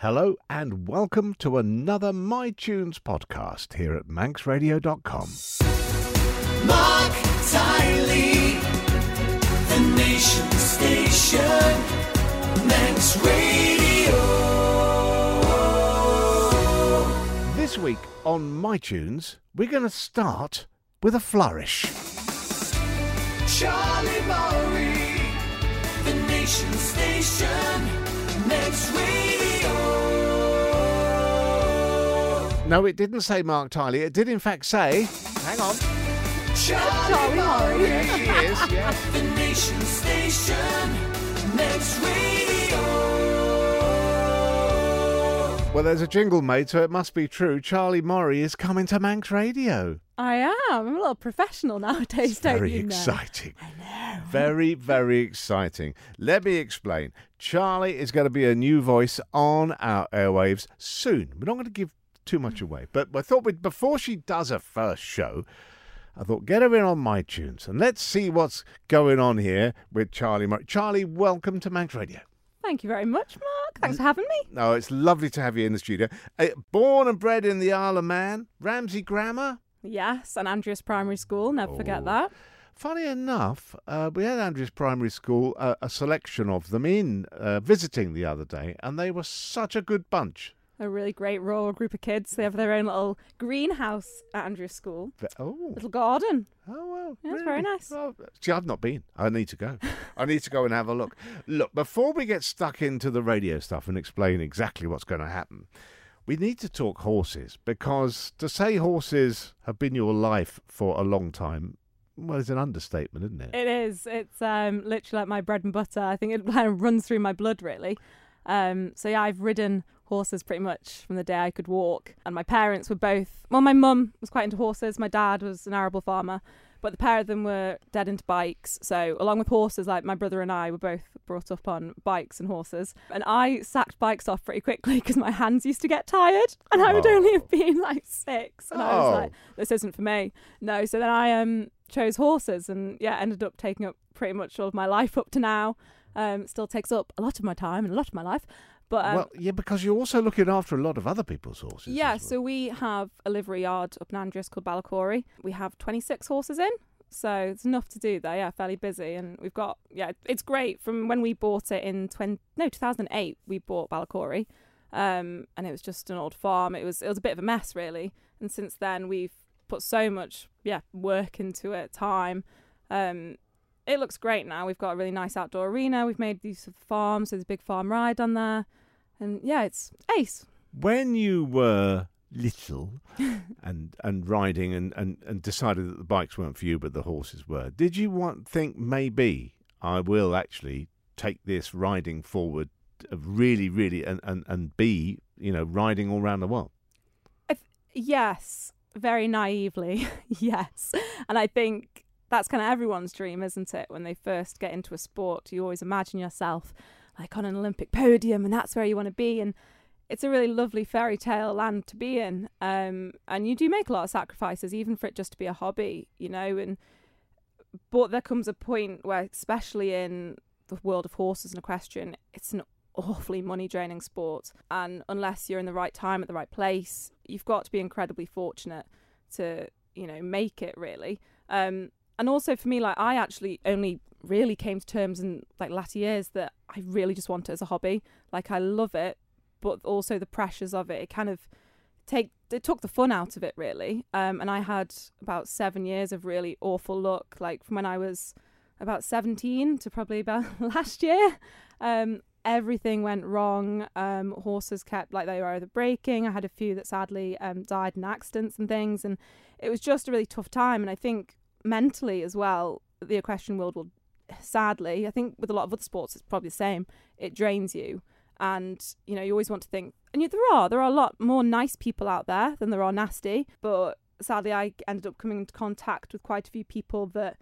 Hello and welcome to another My Tunes podcast here at manxradio.com. Mark Tiley, the nation station, Manx Radio. This week on My Tunes, we're going to start with a flourish. Charlie Murray, the nation station, Manx Radio. No, it didn't say Mark Tiley. It did, in fact, say. Hang on. Charlie Murray, There she is, yeah. the nation station, Manx Radio. Well, there's a jingle made, so it must be true. Charlie Murray is coming to Manx Radio. I am. I'm a little professional nowadays, don't Very you know? exciting. I know. Very, very exciting. Let me explain. Charlie is going to be a new voice on our airwaves soon. We're not going to give too much away, but I thought we'd, before she does her first show, I thought get her in on my tunes and let's see what's going on here with Charlie. Murray. Charlie, welcome to Manx Radio. Thank you very much, Mark. Thanks for having me. No, it's lovely to have you in the studio. Uh, born and bred in the Isle of Man, Ramsey Grammar. Yes, and Andreas Primary School. Never forget Oh. that. Funny enough, uh, we had Andreas Primary School, uh, a selection of them in uh, visiting the other day, and they were such a good bunch. A really great rural group of kids. They have their own little greenhouse at Andreas School. Ve- Oh, Little garden. oh well, Yeah, it's very nice. Oh, see, I've not been. I need to go. I need to go and have a look. Look, before we get stuck into the radio stuff and explain exactly what's going to happen, we need to talk horses because to say horses have been your life for a long time, well, it's an understatement, isn't it? It is. It's um, literally like my bread and butter. I think it kind of runs through my blood, really. Um, so yeah, I've ridden horses pretty much from the day I could walk. And my parents were both. Well, my mum was quite into horses. My dad was an arable farmer, but the pair of them were dead into bikes. So along with horses, like my brother and I were both brought up on bikes and horses. And I sacked bikes off pretty quickly because my hands used to get tired, and I would Oh. only have been like six, and I was Oh. like, this isn't for me. No, so then I um chose horses and yeah, ended up taking up pretty much all of my life up to now. Um, still takes up a lot of my time and a lot of my life. But um, well, yeah, because you're also looking after a lot of other people's horses. yeah, well. so we have a livery yard up in Andreas called Balacory. We have 26 horses in. So it's enough to do there, yeah, fairly busy. And we've got, yeah, it's great. From when we bought it in 20, no, 2008, we bought Balacory. Um, and it was just an old farm. It was, it was a bit of a mess, really. And since then, we've put so much, yeah, work into it, time. Um, it looks great now. We've got a really nice outdoor arena. We've made use of the farm, so there's a big farm ride on there. And yeah, it's ace. when you were little and and riding and, and, and decided that the bikes weren't for you but the horses were, did you want think maybe I will actually take this riding forward really, really and, and, and be, you know, riding all around the world? Yes, very naively, yes. And I think that's kind of everyone's dream, isn't it? When they first get into a sport, you always imagine yourself like on an Olympic podium, and that's where you want to be. And it's a really lovely fairy tale land to be in. Um, and you do make a lot of sacrifices, even for it just to be a hobby, you know. And but there comes a point where, especially in the world of horses and equestrian, it's an awfully money draining sport. And unless you're in the right time at the right place, you've got to be incredibly fortunate to, you know, make it really. Um, and also for me, like I actually only really came to terms in like latter years that I really just want it as a hobby. Like I love it, but also the pressures of it. It kind of take it took the fun out of it really. Um, and I had about seven years of really awful luck, like from when I was about 17 to probably about last year. Um, everything went wrong. Um, horses kept like they were either breaking. I had a few that sadly um, died in accidents and things, and it was just a really tough time. And I think mentally as well, the equestrian world will sadly, I think with a lot of other sports, it's probably the same. It drains you, and you know you always want to think. And yet there are there are a lot more nice people out there than there are nasty. But sadly, I ended up coming into contact with quite a few people that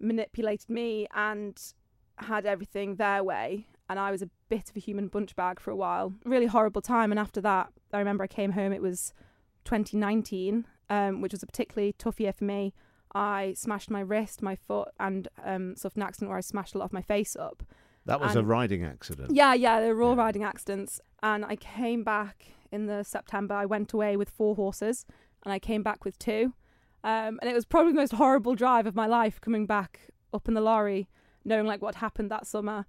manipulated me and had everything their way. And I was a bit of a human bunch bag for a while. Really horrible time. And after that, I remember I came home. It was 2019, um, which was a particularly tough year for me. I smashed my wrist, my foot, and um, suffered an accident where I smashed a lot of my face up. That was a riding accident. Yeah, yeah, they were all Yeah. riding accidents. And I came back in the September. I went away with four horses, and I came back with two. Um, and it was probably the most horrible drive of my life coming back up in the lorry, knowing like what happened that summer.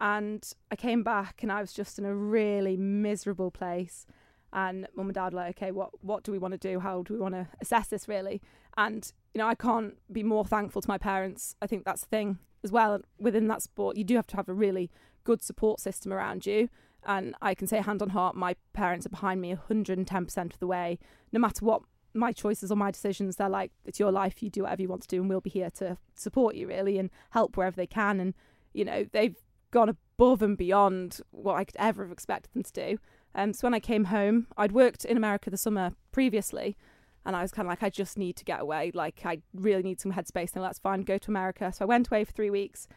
And I came back, and I was just in a really miserable place. And mum and dad were like, okay, what what do we want to do? How do we want to assess this really? And you know, I can't be more thankful to my parents. I think that's the thing as well. Within that sport, you do have to have a really good support system around you. And I can say, hand on heart, my parents are behind me 110% of the way. No matter what my choices or my decisions, they're like, it's your life, you do whatever you want to do, and we'll be here to support you, really, and help wherever they can. And, you know, they've gone above and beyond what I could ever have expected them to do. Um, so when I came home, I'd worked in America the summer previously, and I was kind of like, I just need to get away. Like, I really need some headspace. Now, that's fine, go to America. So I went away for three weeks,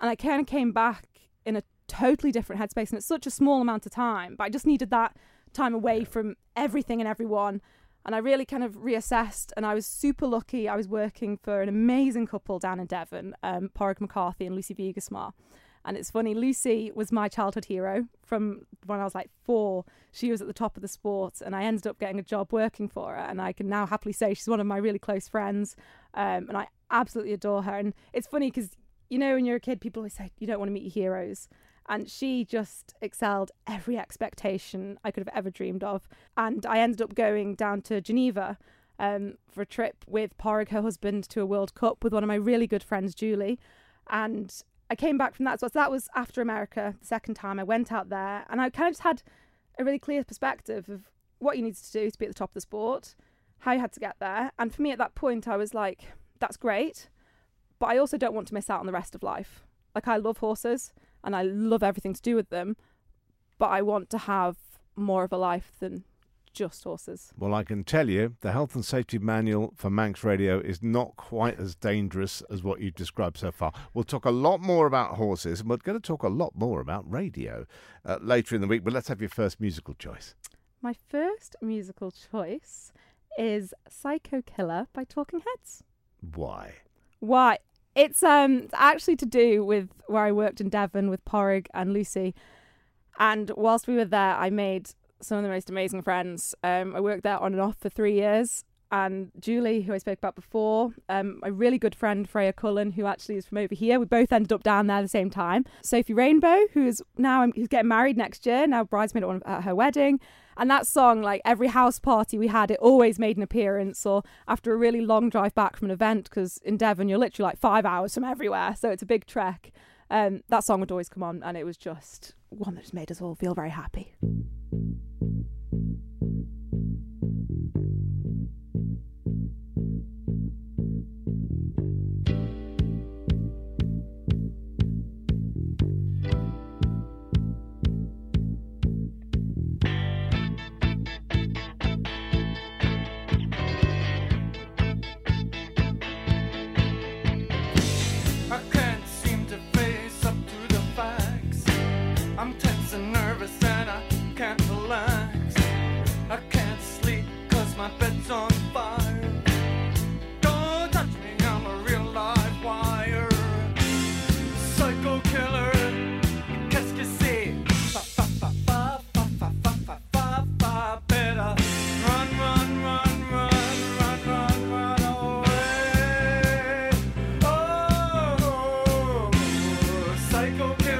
and I kind of came back in a totally different headspace. And it's such a small amount of time, but I just needed that time away from everything and everyone. And I really kind of reassessed, and I was super lucky. I was working for an amazing couple down in Devon, um, Padraig McCarthy and Lucy Wiegersma. And it's funny, Lucy was my childhood hero from when I was like four. She was at the top of the sport, and I ended up getting a job working for her. And I can now happily say she's one of my really close friends, um, and I absolutely adore her. And it's funny because you know, when you're a kid, people always say you don't want to meet your heroes. And she just excelled every expectation I could have ever dreamed of. And I ended up going down to Geneva um, for a trip with Padraig, her husband, to a World Cup with one of my really good friends, Julie. And I came back from that. So that was after America, the second time I went out there. And I kind of just had a really clear perspective of what you needed to do to be at the top of the sport, how you had to get there. And for me at that point, I was like, that's great. But I also don't want to miss out on the rest of life. Like, I love horses and I love everything to do with them, but I want to have more of a life than just horses. Well, I can tell you the health and safety manual for Manx Radio is not quite as dangerous as what you've described so far. We'll talk a lot more about horses and we're going to talk a lot more about radio uh, later in the week. But let's have your first musical choice. My first musical choice is Psycho Killer by Talking Heads. Why? Why? It's um it's actually to do with where I worked in Devon with Padraig and Lucy. And whilst we were there, I made some of the most amazing friends. Um, I worked there on and off for three years. And Julie, who I spoke about before, um, my really good friend Freya Cullen, who actually is from over here. We both ended up down there at the same time. Sophie Rainbow, who's now who's getting married next year, now bridesmaid at her wedding. And that song, like every house party we had, it always made an appearance. Or after a really long drive back from an event, because in Devon you're literally like five hours from everywhere, so it's a big trek. Um, that song would always come on, and it was just one that just made us all feel very happy. Thank you. broken.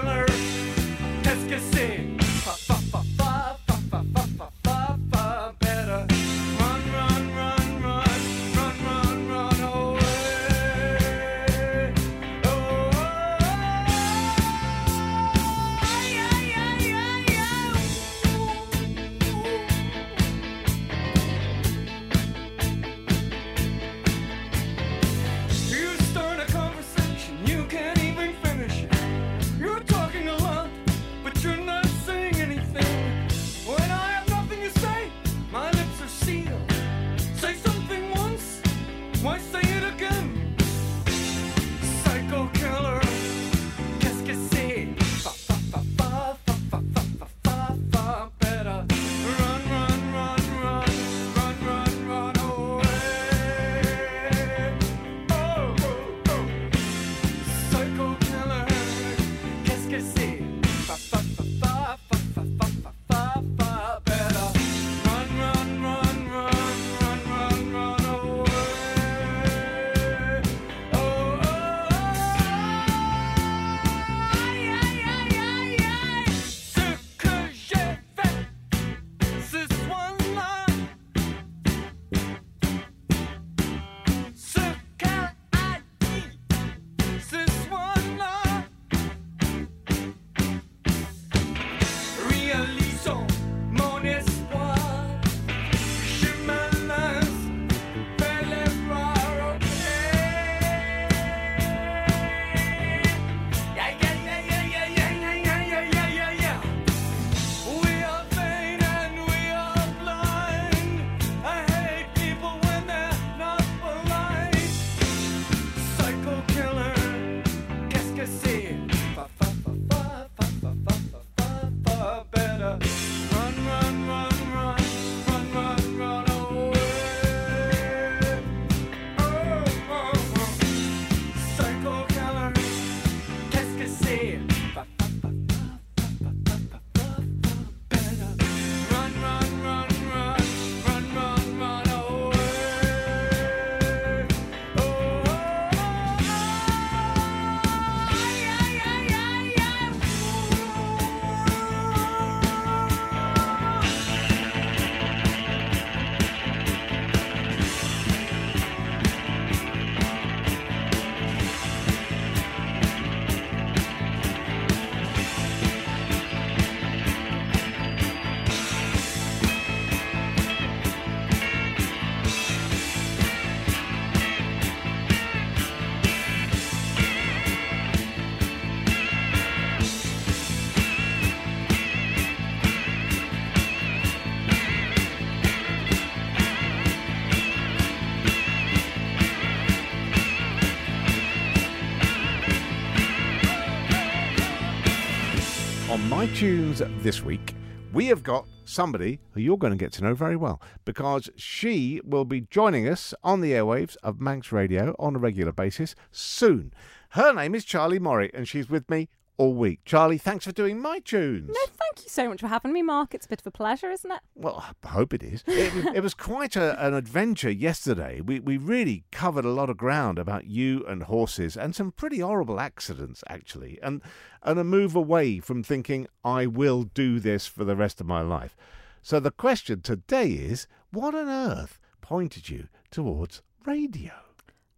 My tunes this week, we have got somebody who you're going to get to know very well because she will be joining us on the airwaves of Manx Radio on a regular basis soon. Her name is Charlie Murray and she's with me all week. Charlie, thanks for doing my tunes. No, thank you so much for having me, Mark. It's a bit of a pleasure, isn't it? Well, I hope it is. It, was- it was quite a, an adventure yesterday. We we really covered a lot of ground about you and horses and some pretty horrible accidents actually, and and a move away from thinking I will do this for the rest of my life. So the question today is, what on earth pointed you towards radio?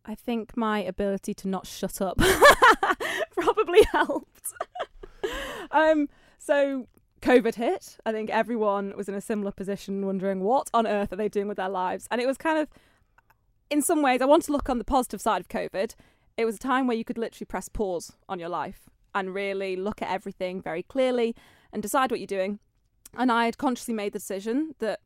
I think my ability to not shut up probably helped. um, so COVID hit. I think everyone was in a similar position, wondering what on earth are they doing with their lives. And it was kind of, in some ways, I want to look on the positive side of COVID. It was a time where you could literally press pause on your life and really look at everything very clearly and decide what you're doing. And I had consciously made the decision that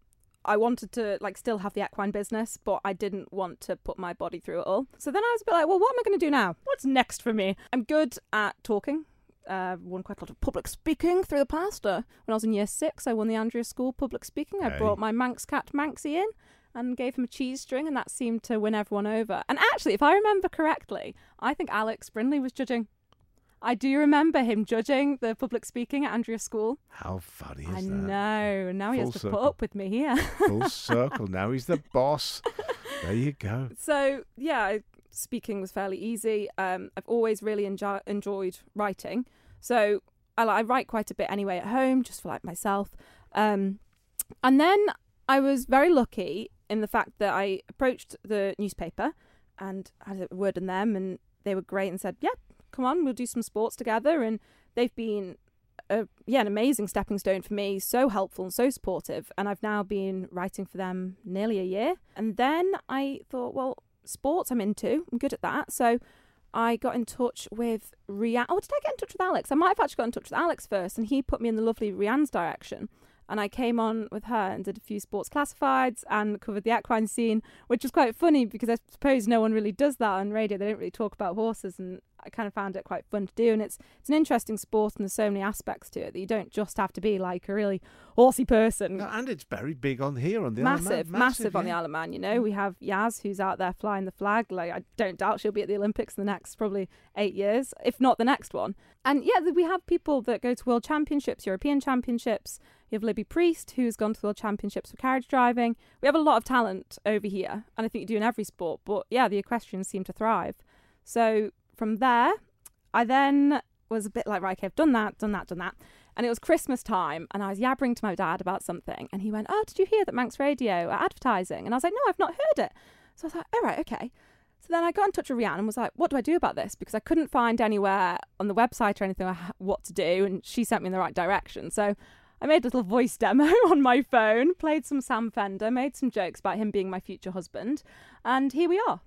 I wanted to like still have the equine business, but I didn't want to put my body through it all. So then I was a bit like, well, what am I going to do now? What's next for me? I'm good at talking. Uh, won quite a lot of public speaking through the past. Uh, when I was in year six, I won the Andreas School public speaking. I Hey. brought my Manx cat Manxie in and gave him a cheese string, and that seemed to win everyone over. And actually, if I remember correctly, I think Alex Brindley was judging. I do remember him judging the public speaking at Andreas School. How funny is I that? I know. Now he has to circle. put up with me here. Full circle. Now he's the boss. There you go. so yeah, speaking was fairly easy. Um, I've always really enjo- enjoyed writing, so I, I write quite a bit anyway at home, just for like myself. Um, and then I was very lucky in the fact that I approached the newspaper and had a word in them, and they were great and said, "Yeah, come on, we'll do some sports together." And they've been a, yeah, an amazing stepping stone for me, so helpful and so supportive. And I've now been writing for them nearly a year. And then I thought, well, sports I'm into, I'm good at that. So I got in touch with Rianne. Oh, did I get in touch with Alex? I might have actually got in touch with Alex first, and he put me in the lovely Rianne's direction. And I came on with her and did a few sports classifieds and covered the equine scene, which was quite funny because I suppose no one really does that on radio. They don't really talk about horses, and I kind of found it quite fun to do. And it's it's an interesting sport, and there's so many aspects to it that you don't just have to be like a really horsey person. No, And it's very big on here on the Isle of Man. massive, massive, on the yeah. Isle of Man. You know, mm. we have Yaz who's out there flying the flag. Like I don't doubt she'll be at the Olympics in the next probably eight years, if not the next one. And yeah, we have people that go to World Championships, European Championships. You have Libby Priest who's gone to the World Championships for carriage driving. We have a lot of talent over here, and I think you do in every sport. But yeah, the equestrians seem to thrive. So from there, I then was a bit like, right, okay, I've done that, done that, done that. And it was Christmas time, and I was yabbering to my dad about something, and he went, "Oh, did you hear that Manx Radio are advertising?" And I was like, "No, I've not heard it." So I was like, "All right, okay." So then I got in touch with Rianne and was like, "What do I do about this?" Because I couldn't find anywhere on the website or anything what to do, and she sent me in the right direction. So I made a little voice demo on my phone, played some Sam Fender, made some jokes about him being my future husband, and here we are.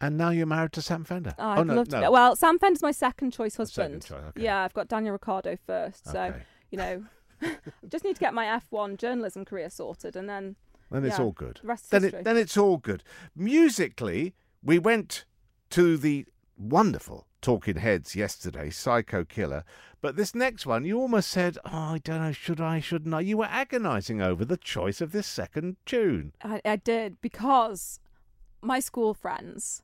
And now you're married to Sam Fender. Oh, oh I'd oh no, love to. no. Well, Sam Fender's my second choice Second husband. choice, okay. Yeah, I've got Daniel Ricciardo first. So Okay. you know, I just need to get my F1 journalism career sorted, and then then it's yeah, all good. the Then, it, then it's all good. Musically, we went to the wonderful Talking Heads yesterday, Psycho Killer. But this next one, you almost said, "Oh, I don't know, should I, shouldn't I?" You were agonising over the choice of this second tune. I, I did because my school friends,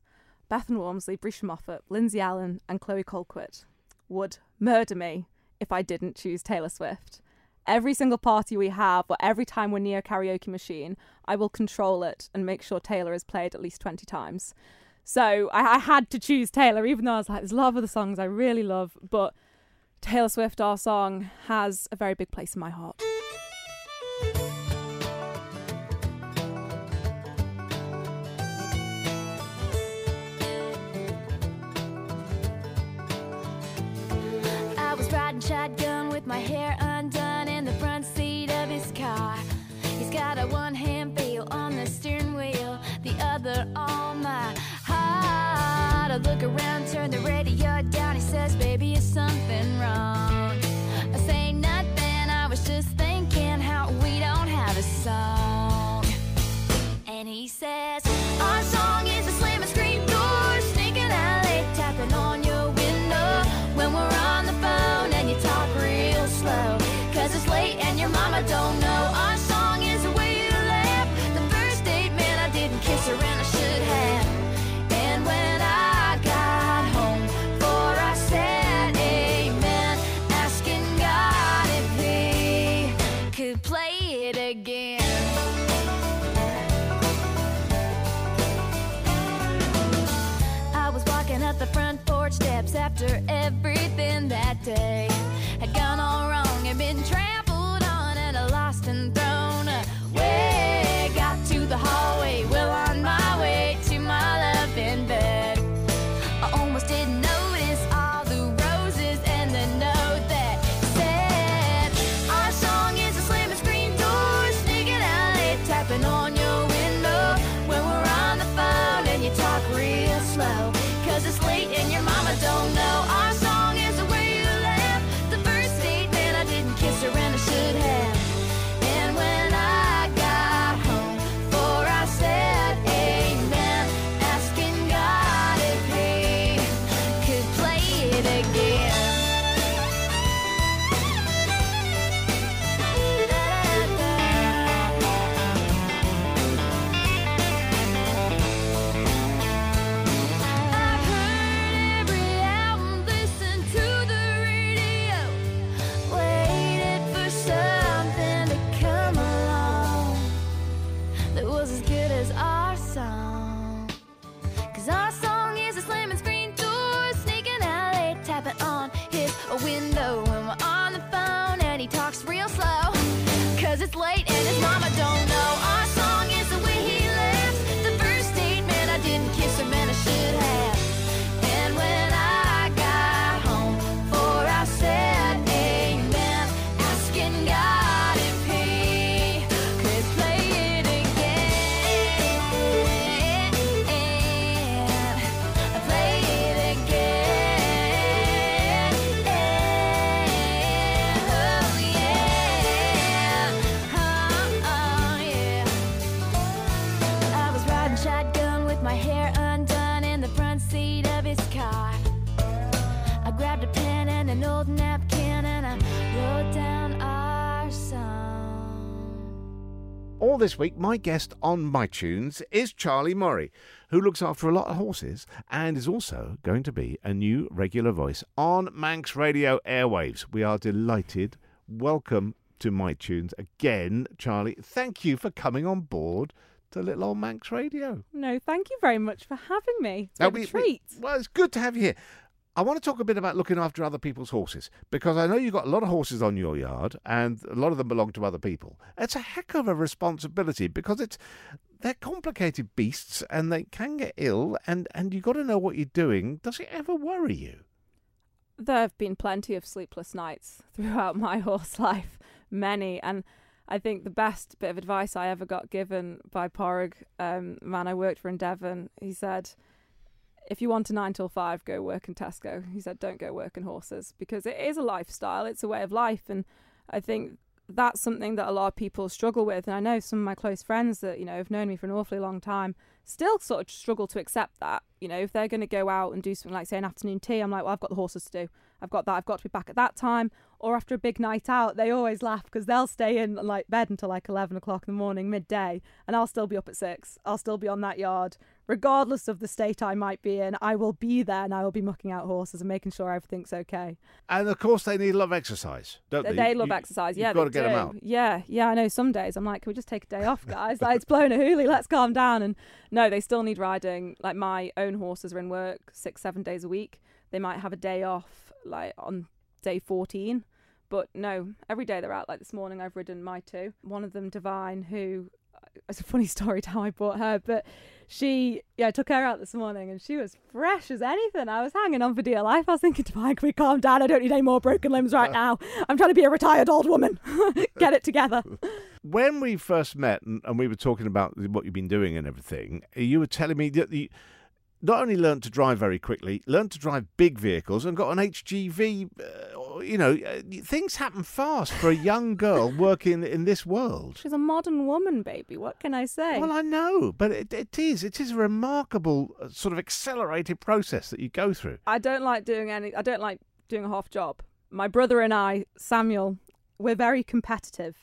Bethan Wormsley, Brisha Moffat, Lindsay Allen, and Chloe Colquitt, would murder me if I didn't choose Taylor Swift. Every single party we have, or every time we're near a karaoke machine, I will control it and make sure Taylor is played at least 20 times. So I, I had to choose Taylor, even though I was like, there's a lot of other songs I really love, but Taylor Swift, our song, has a very big place in my heart. Shotgun with my hair undone in the front seat of his car. He's got a one hand feel on the steering wheel, the other on my heart. I look around, day had gone all wrong and been trampled on and lost and thrown away. Got to the hallway, well on my way to my loving bed. I almost didn't It's All this week, my guest on My Tunes is Charlie Murray, who looks after a lot of horses and is also going to be a new regular voice on Manx Radio airwaves. We are delighted. Welcome to My Tunes again, Charlie. Thank you for coming on board to Little Old Manx Radio. No, thank you very much for having me. It's Now, we- a we- treat. well, it's good to have you here. I want to talk a bit about looking after other people's horses because I know you've got a lot of horses on your yard and a lot of them belong to other people. It's a heck of a responsibility because it's they're complicated beasts and they can get ill and and you've got to know what you're doing. Does it ever worry you? there have been plenty of sleepless nights throughout my horse life, many. And I think the best bit of advice I ever got given by Padraig, um, man I worked for in Devon, he said, if you want a nine till five, go work in Tesco. He said, don't go work in horses because it is a lifestyle, it's a way of life. And I think that's something that a lot of people struggle with. And I know some of my close friends that, you know, have known me for an awfully long time still sort of struggle to accept that. You know, if they're going to go out and do something like, say, an afternoon tea, I'm like, well, I've got the horses to do. I've got that. I've got to be back at that time. Or after a big night out, they always laugh because they'll stay in like bed until like 11 o'clock in the morning, midday, and I'll still be up at six. I'll still be on that yard. Regardless of the state I might be in, I will be there and I will be mucking out horses and making sure everything's okay. And of course, they need a lot of exercise, don't They, they? love you- exercise. you've Yeah, got to get do. them out. Yeah, yeah. I know. Some days I'm like, can we just take a day off, guys? like it's blown a hoolie. Let's calm down. And no, they still need riding. Like my own horses are in work six, seven days a week. They might have a day off, like on day 14. But no, every day they're out. Like this morning, I've ridden my two. One of them, Divine, who it's a funny story to how I bought her, but she, yeah, I took her out this morning and she was fresh as anything. I was hanging on for dear life. I was thinking, Divine, can we calm down? I don't need any more broken limbs right now. I'm trying to be a retired old woman. Get it together. when we first met and, and we were talking about what you've been doing and everything, you were telling me that you not only learned to drive very quickly, learned to drive big vehicles and got an HGV. Uh, you know, uh, things happen fast for a young girl working in this world. She's a modern woman, baby. What can I say? Well, I know, but it, it is. It is a remarkable uh, sort of accelerated process that you go through. I don't like doing any. I don't like doing a half job. My brother and I, Samuel, we're very competitive,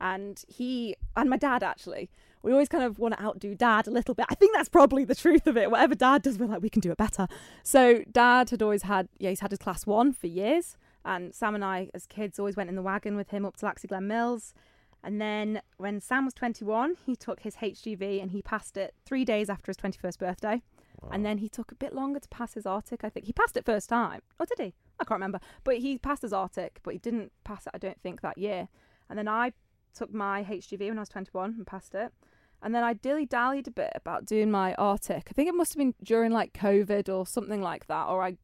and he and my dad actually. We always kind of want to outdo dad a little bit. I think that's probably the truth of it. Whatever dad does, we're like, we can do it better. So dad had always had, yeah, he's had his class one for years. And Sam and I, as kids, always went in the wagon with him up to Laxey Glen Mills. And then when Sam was 21, he took his HGV and he passed it three days after his 21st birthday. And then he took a bit longer to pass his artic. I think he passed it first time. Or did he? I can't remember. But he passed his artic, but he didn't pass it, I don't think, that year. And then I took my HGV when I was 21 and passed it. And then I dilly dallied a bit about doing my artic. I think it must have been during like COVID or something like that, or I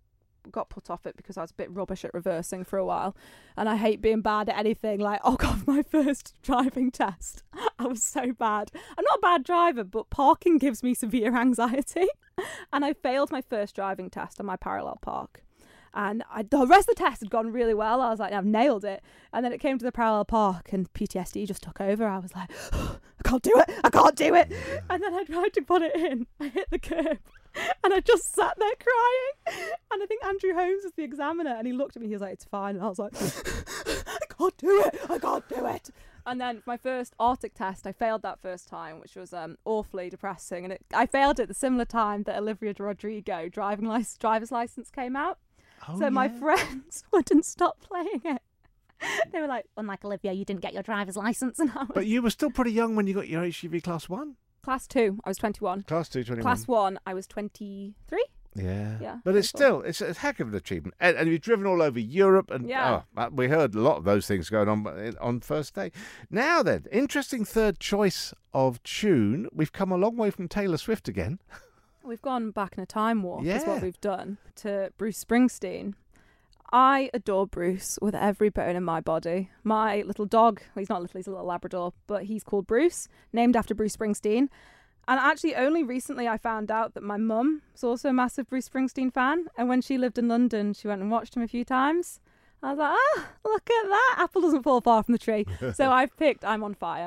got put off it because I was a bit rubbish at reversing for a while. And I hate being bad at anything. Like, oh God, my first driving test, I was so bad. I'm not a bad driver, but parking gives me severe anxiety. And I failed my first driving test on my parallel park. And I, the rest of the test had gone really well. I was like, I've nailed it. And then it came to the parallel park, and PTSD just took over. I was like, I can't do it. I can't do it. And then I tried to put it in. I hit the curb, and I just sat there crying. And I think Andrew Holmes was the examiner, and he looked at me. And he was like, "It's fine." And I was like, "I can't do it. I can't do it." And then my first artic test, I failed that first time, which was um, awfully depressing. And it, I failed it the similar time that Olivia Rodrigo driving license, driver's license came out. Oh, so my friends wouldn't stop playing it. They were like, "Unlike Olivia, you didn't get your driver's license." And I was But you were still pretty young when you got your HGV class one, class two. I was twenty-one. class two, 21. Class one, I was twenty-three. Yeah. Yeah, But it's still, it's a heck of an achievement. And, and you've driven all over Europe. And Yeah. oh, we heard a lot of those things going on on first day. Now then, interesting third choice of tune. We've come a long way from Taylor Swift again. We've gone back in a time warp, is what we've done, to Bruce Springsteen. I adore Bruce with every bone in my body. My little dog, well, he's not little, he's a little Labrador, but he's called Bruce, named after Bruce Springsteen. And actually, only recently I found out that my mum was also a massive Bruce Springsteen fan. And when she lived in London, she went and watched him a few times. I was like, ah, look at that. Apple doesn't fall far from the tree. so I've picked I'm on fire.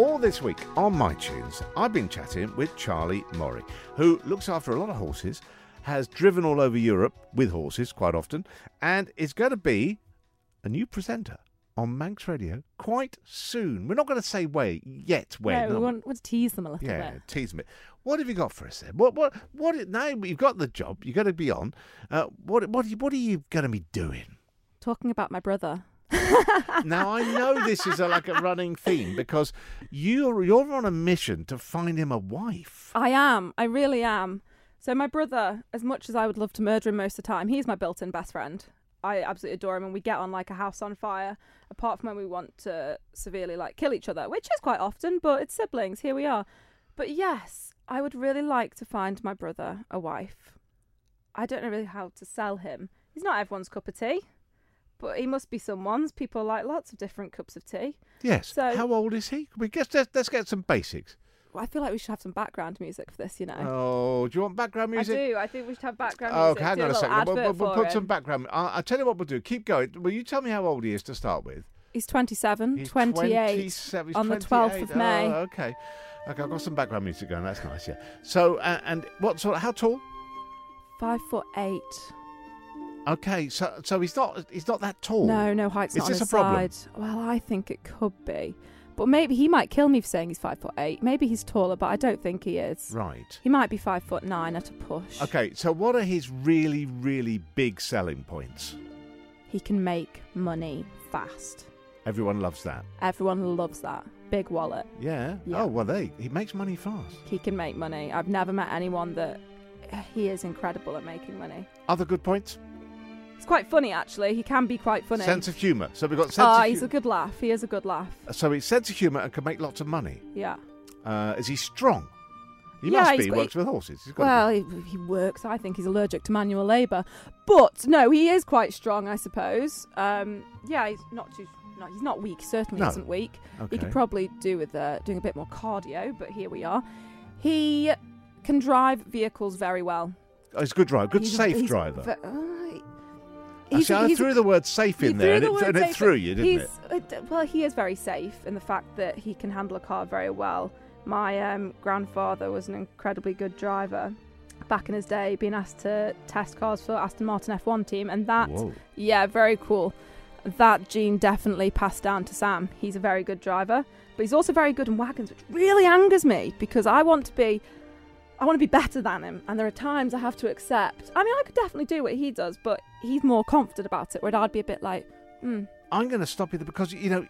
All this week on My Tunes, I've been chatting with Charlie Murray, who looks after a lot of horses, has driven all over Europe with horses quite often, and is going to be a new presenter on Manx Radio quite soon. We're not going to say where yet. When? no, we want, want to tease them a little bit. Yeah, bit. tease me. What have you got for us then? What, what, what? Now you've got the job. You're going to be on. Uh, what, what, what are you going to be doing? Talking about my brother. Now I know this is a, like a running theme because you're you're on a mission to find him a wife. I am. I really am. So my brother, as much as I would love to murder him most of the time, he's my built-in best friend. I absolutely adore him, and we get on like a house on fire. Apart from when we want to severely like kill each other, which is quite often, but it's siblings. Here we are. But yes, I would really like to find my brother a wife. I don't know really how to sell him. He's not everyone's cup of tea, but he must be someone's. People like lots of different cups of tea. Yes. So- How old is he? We guess let's, let's get some basics. I feel like we should have some background music for this, you know. Oh, do you want background music? I do. I think we should have background Oh, music. hang do on a little second. We'll, we'll- we'll put some background. I'll, I'll tell you what we'll do. Keep going. Will you tell me how old he is to start with? He's 27, He's 28 27, he's on the 12th of May. Oh, okay. Okay, I've got some background music going. That's nice, yeah. So, uh, and what sort? How tall? Five foot eight. Okay, so so he's not he's not that tall. No, no height's Is not on this his a problem? side. Well, I think it could be. But maybe he might kill me for saying he's five foot eight. Maybe he's taller, but I don't think he is. Right. He might be five foot nine at a push. Okay, so what are his really really big selling points? He can make money fast. Everyone loves that. Everyone loves that. Big wallet. Yeah. Yeah. Oh well, they he makes money fast. He can make money. I've never met anyone that he is incredible at making money. Other good points? It's quite funny actually. He can be quite funny. Sense of humour. So we've got sense Oh, of he's a good laugh. He is a good laugh. So he's sense of humour and can make lots of money. Yeah. Uh, is he strong? He Yeah, must be. He works with horses. He's got Well, he, he works. I think he's allergic to manual labour. But no, he is quite strong, I suppose. Um, yeah, he's not too. No, he's not weak. Certainly No. isn't weak. be. He could probably do with uh, doing a bit more cardio, but here we are. He can drive vehicles very well. Oh, he's a good driver. Good He's safe he's driver. ve- uh, he's- see, I threw the word safe in there, and threw it, the and it threw you, didn't it? well, he is very safe in the fact that he can handle a car very well. My um, grandfather was an incredibly good driver back in his day, being asked to test cars for Aston Martin F1 team, and that, Whoa. yeah, very cool. That gene definitely passed down to Sam. He's a very good driver, but he's also very good in wagons, which really angers me because I want to be. I want to be better than him, and there are times I have to accept. I mean, I could definitely do what he does, but he's more confident about it. Where I'd be a bit like, hmm, I'm going to stop you there because you know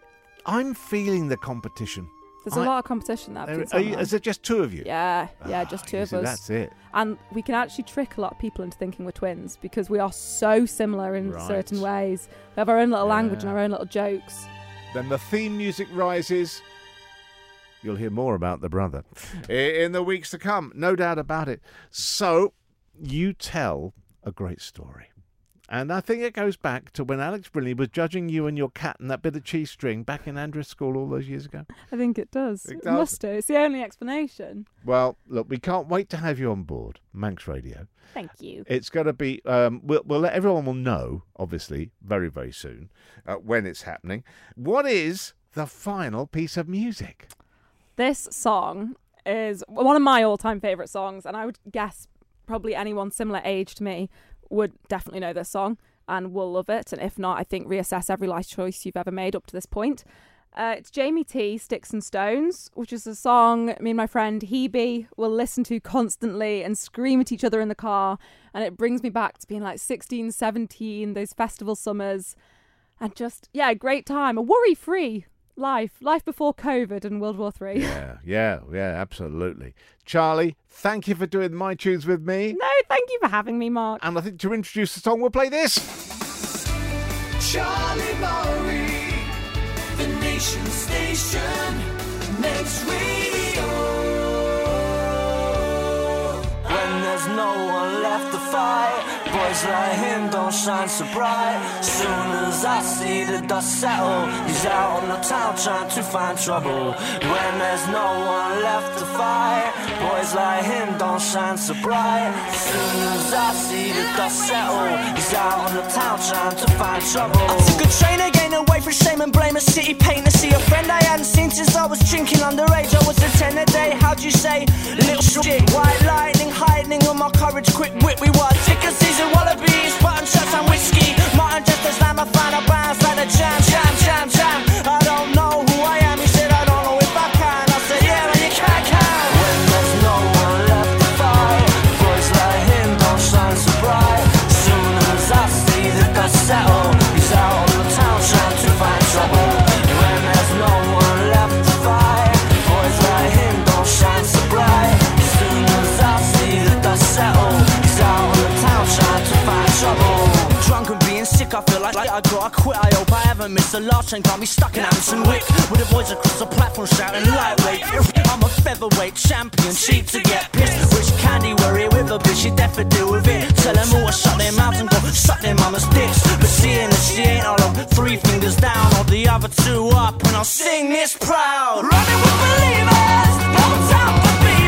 I'm feeling the competition. There's a I- lot of competition there. There- are you, is there just two of you? Yeah, yeah, Ah, just two of us. That's it. And we can actually trick a lot of people into thinking we're twins because we are so similar in Right. certain ways. We have our own little language and our own little jokes. Then the theme music rises. You'll hear more about the brother in the weeks to come, no doubt about it. So, you tell a great story. And I think it goes back to when Alex Brinley was judging you and your cat and that bit of cheese string back in Andrews School all those years ago. I think it does. It It, does. must do. It's the only explanation. Well, look, we can't wait to have you on board, Manx Radio. Thank you. It's going to be. Um, we'll, we'll let everyone will know, obviously, very very soon uh, when it's happening. What is the final piece of music? This song is one of my all-time favorite songs, and I would guess probably anyone similar age to me would definitely know this song and will love it. And if not, I think reassess every life choice you've ever made up to this point. Uh, it's Jamie T, Sticks and Stones, which is a song me and my friend Hebe will listen to constantly and scream at each other in the car. And it brings me back to being like 16, 17, those festival summers. And just, yeah, great time, a worry free life, life before COVID and World War Three. Yeah, yeah, yeah, absolutely. Charlie, thank you for doing my tunes with me. No, thank you for having me, Mark. And I think to introduce the song, we'll play this. Charlie Murray, the nation station, Manx radio. When there's no one left to fight, boys like him don't shine so bright. Soon as I see the dust settle, he's out on the town trying to find trouble. When there's no one left to fight, boys like him don't shine so bright. Soon as I see the dust settle, he's out on the town trying to find trouble. I took a train again away from shame and blame a city pain to see a friend I hadn't seen since I was drinking underage. I was a 10 a day, how'd you say? Little shit, white lightning, hiding on my courage, quick wit. We were ticker season wallabies, button shots and whiskey. Martin just as slam, I find a bounce like a jam, jam, jam, jam. I I haven't missed the last train. Can't stuck in Anderson Wick with the boys across the platform shouting lightweight. I'm a featherweight champion, cheap to get pissed. Which candy here with a bitch? You deaf deal with it. Tell them all to shut their mouths and go suck their mama's dicks. But seeing that she ain't all of three fingers down or the other two up, and I'll sing this proud. Running with believers, no time for fever.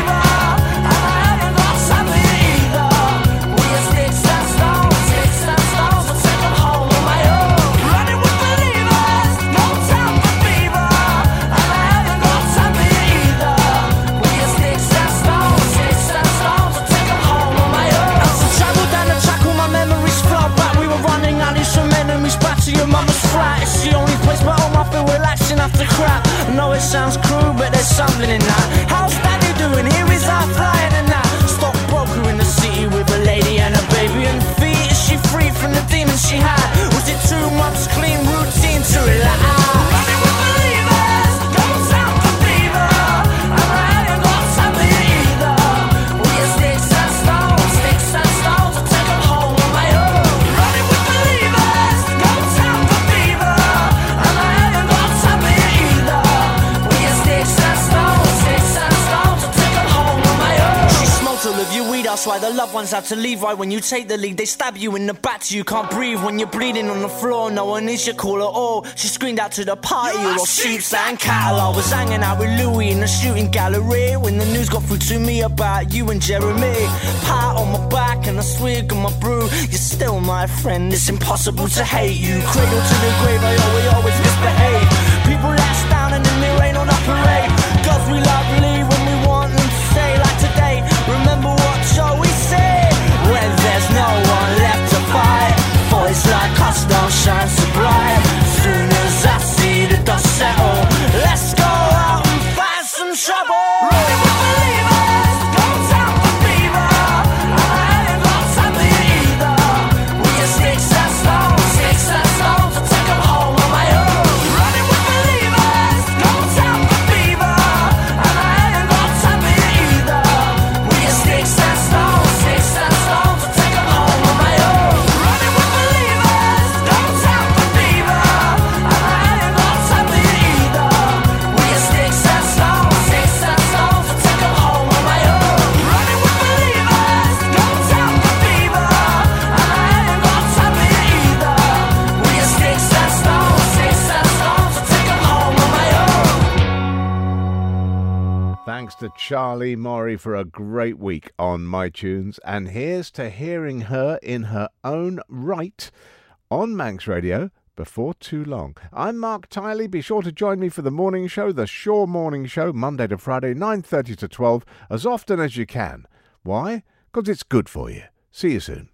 Relaxing after crap. I know it sounds cruel, but there's something in that. How's Daddy doing? Here is our flying and that. Stockbroker in the city with a lady and a baby and feet. Is she free from the demons she had? Loved ones had to leave. Right when you take the lead, they stab you in the back till you can't breathe. When you're bleeding on the floor, no one needs your call at oh, all. She screamed out to the party, you're sheeps and cattle. I was hanging out with Louis in the shooting gallery when the news got through to me about you and Jeremy. Pat on my back and a swig of my brew. You're still my friend, it's impossible to hate you. Cradle to the grave, I always, always misbehave. People us down and then they rain on our parade. Girls we love leave when we want them to stay like today. Remember what Joey said? Don't shine bright. Soon as I see the dust settle, let's go out and find some trouble. To Charlie Murray for a great week on My Tunes, and here's to hearing her in her own right on Manx Radio before too long. I'm Mark Tiley. Be sure to join me for the morning show, the Shore Morning Show, Monday to Friday, 9.30 to 12, as often as you can. Why? Because it's good for you. See you soon.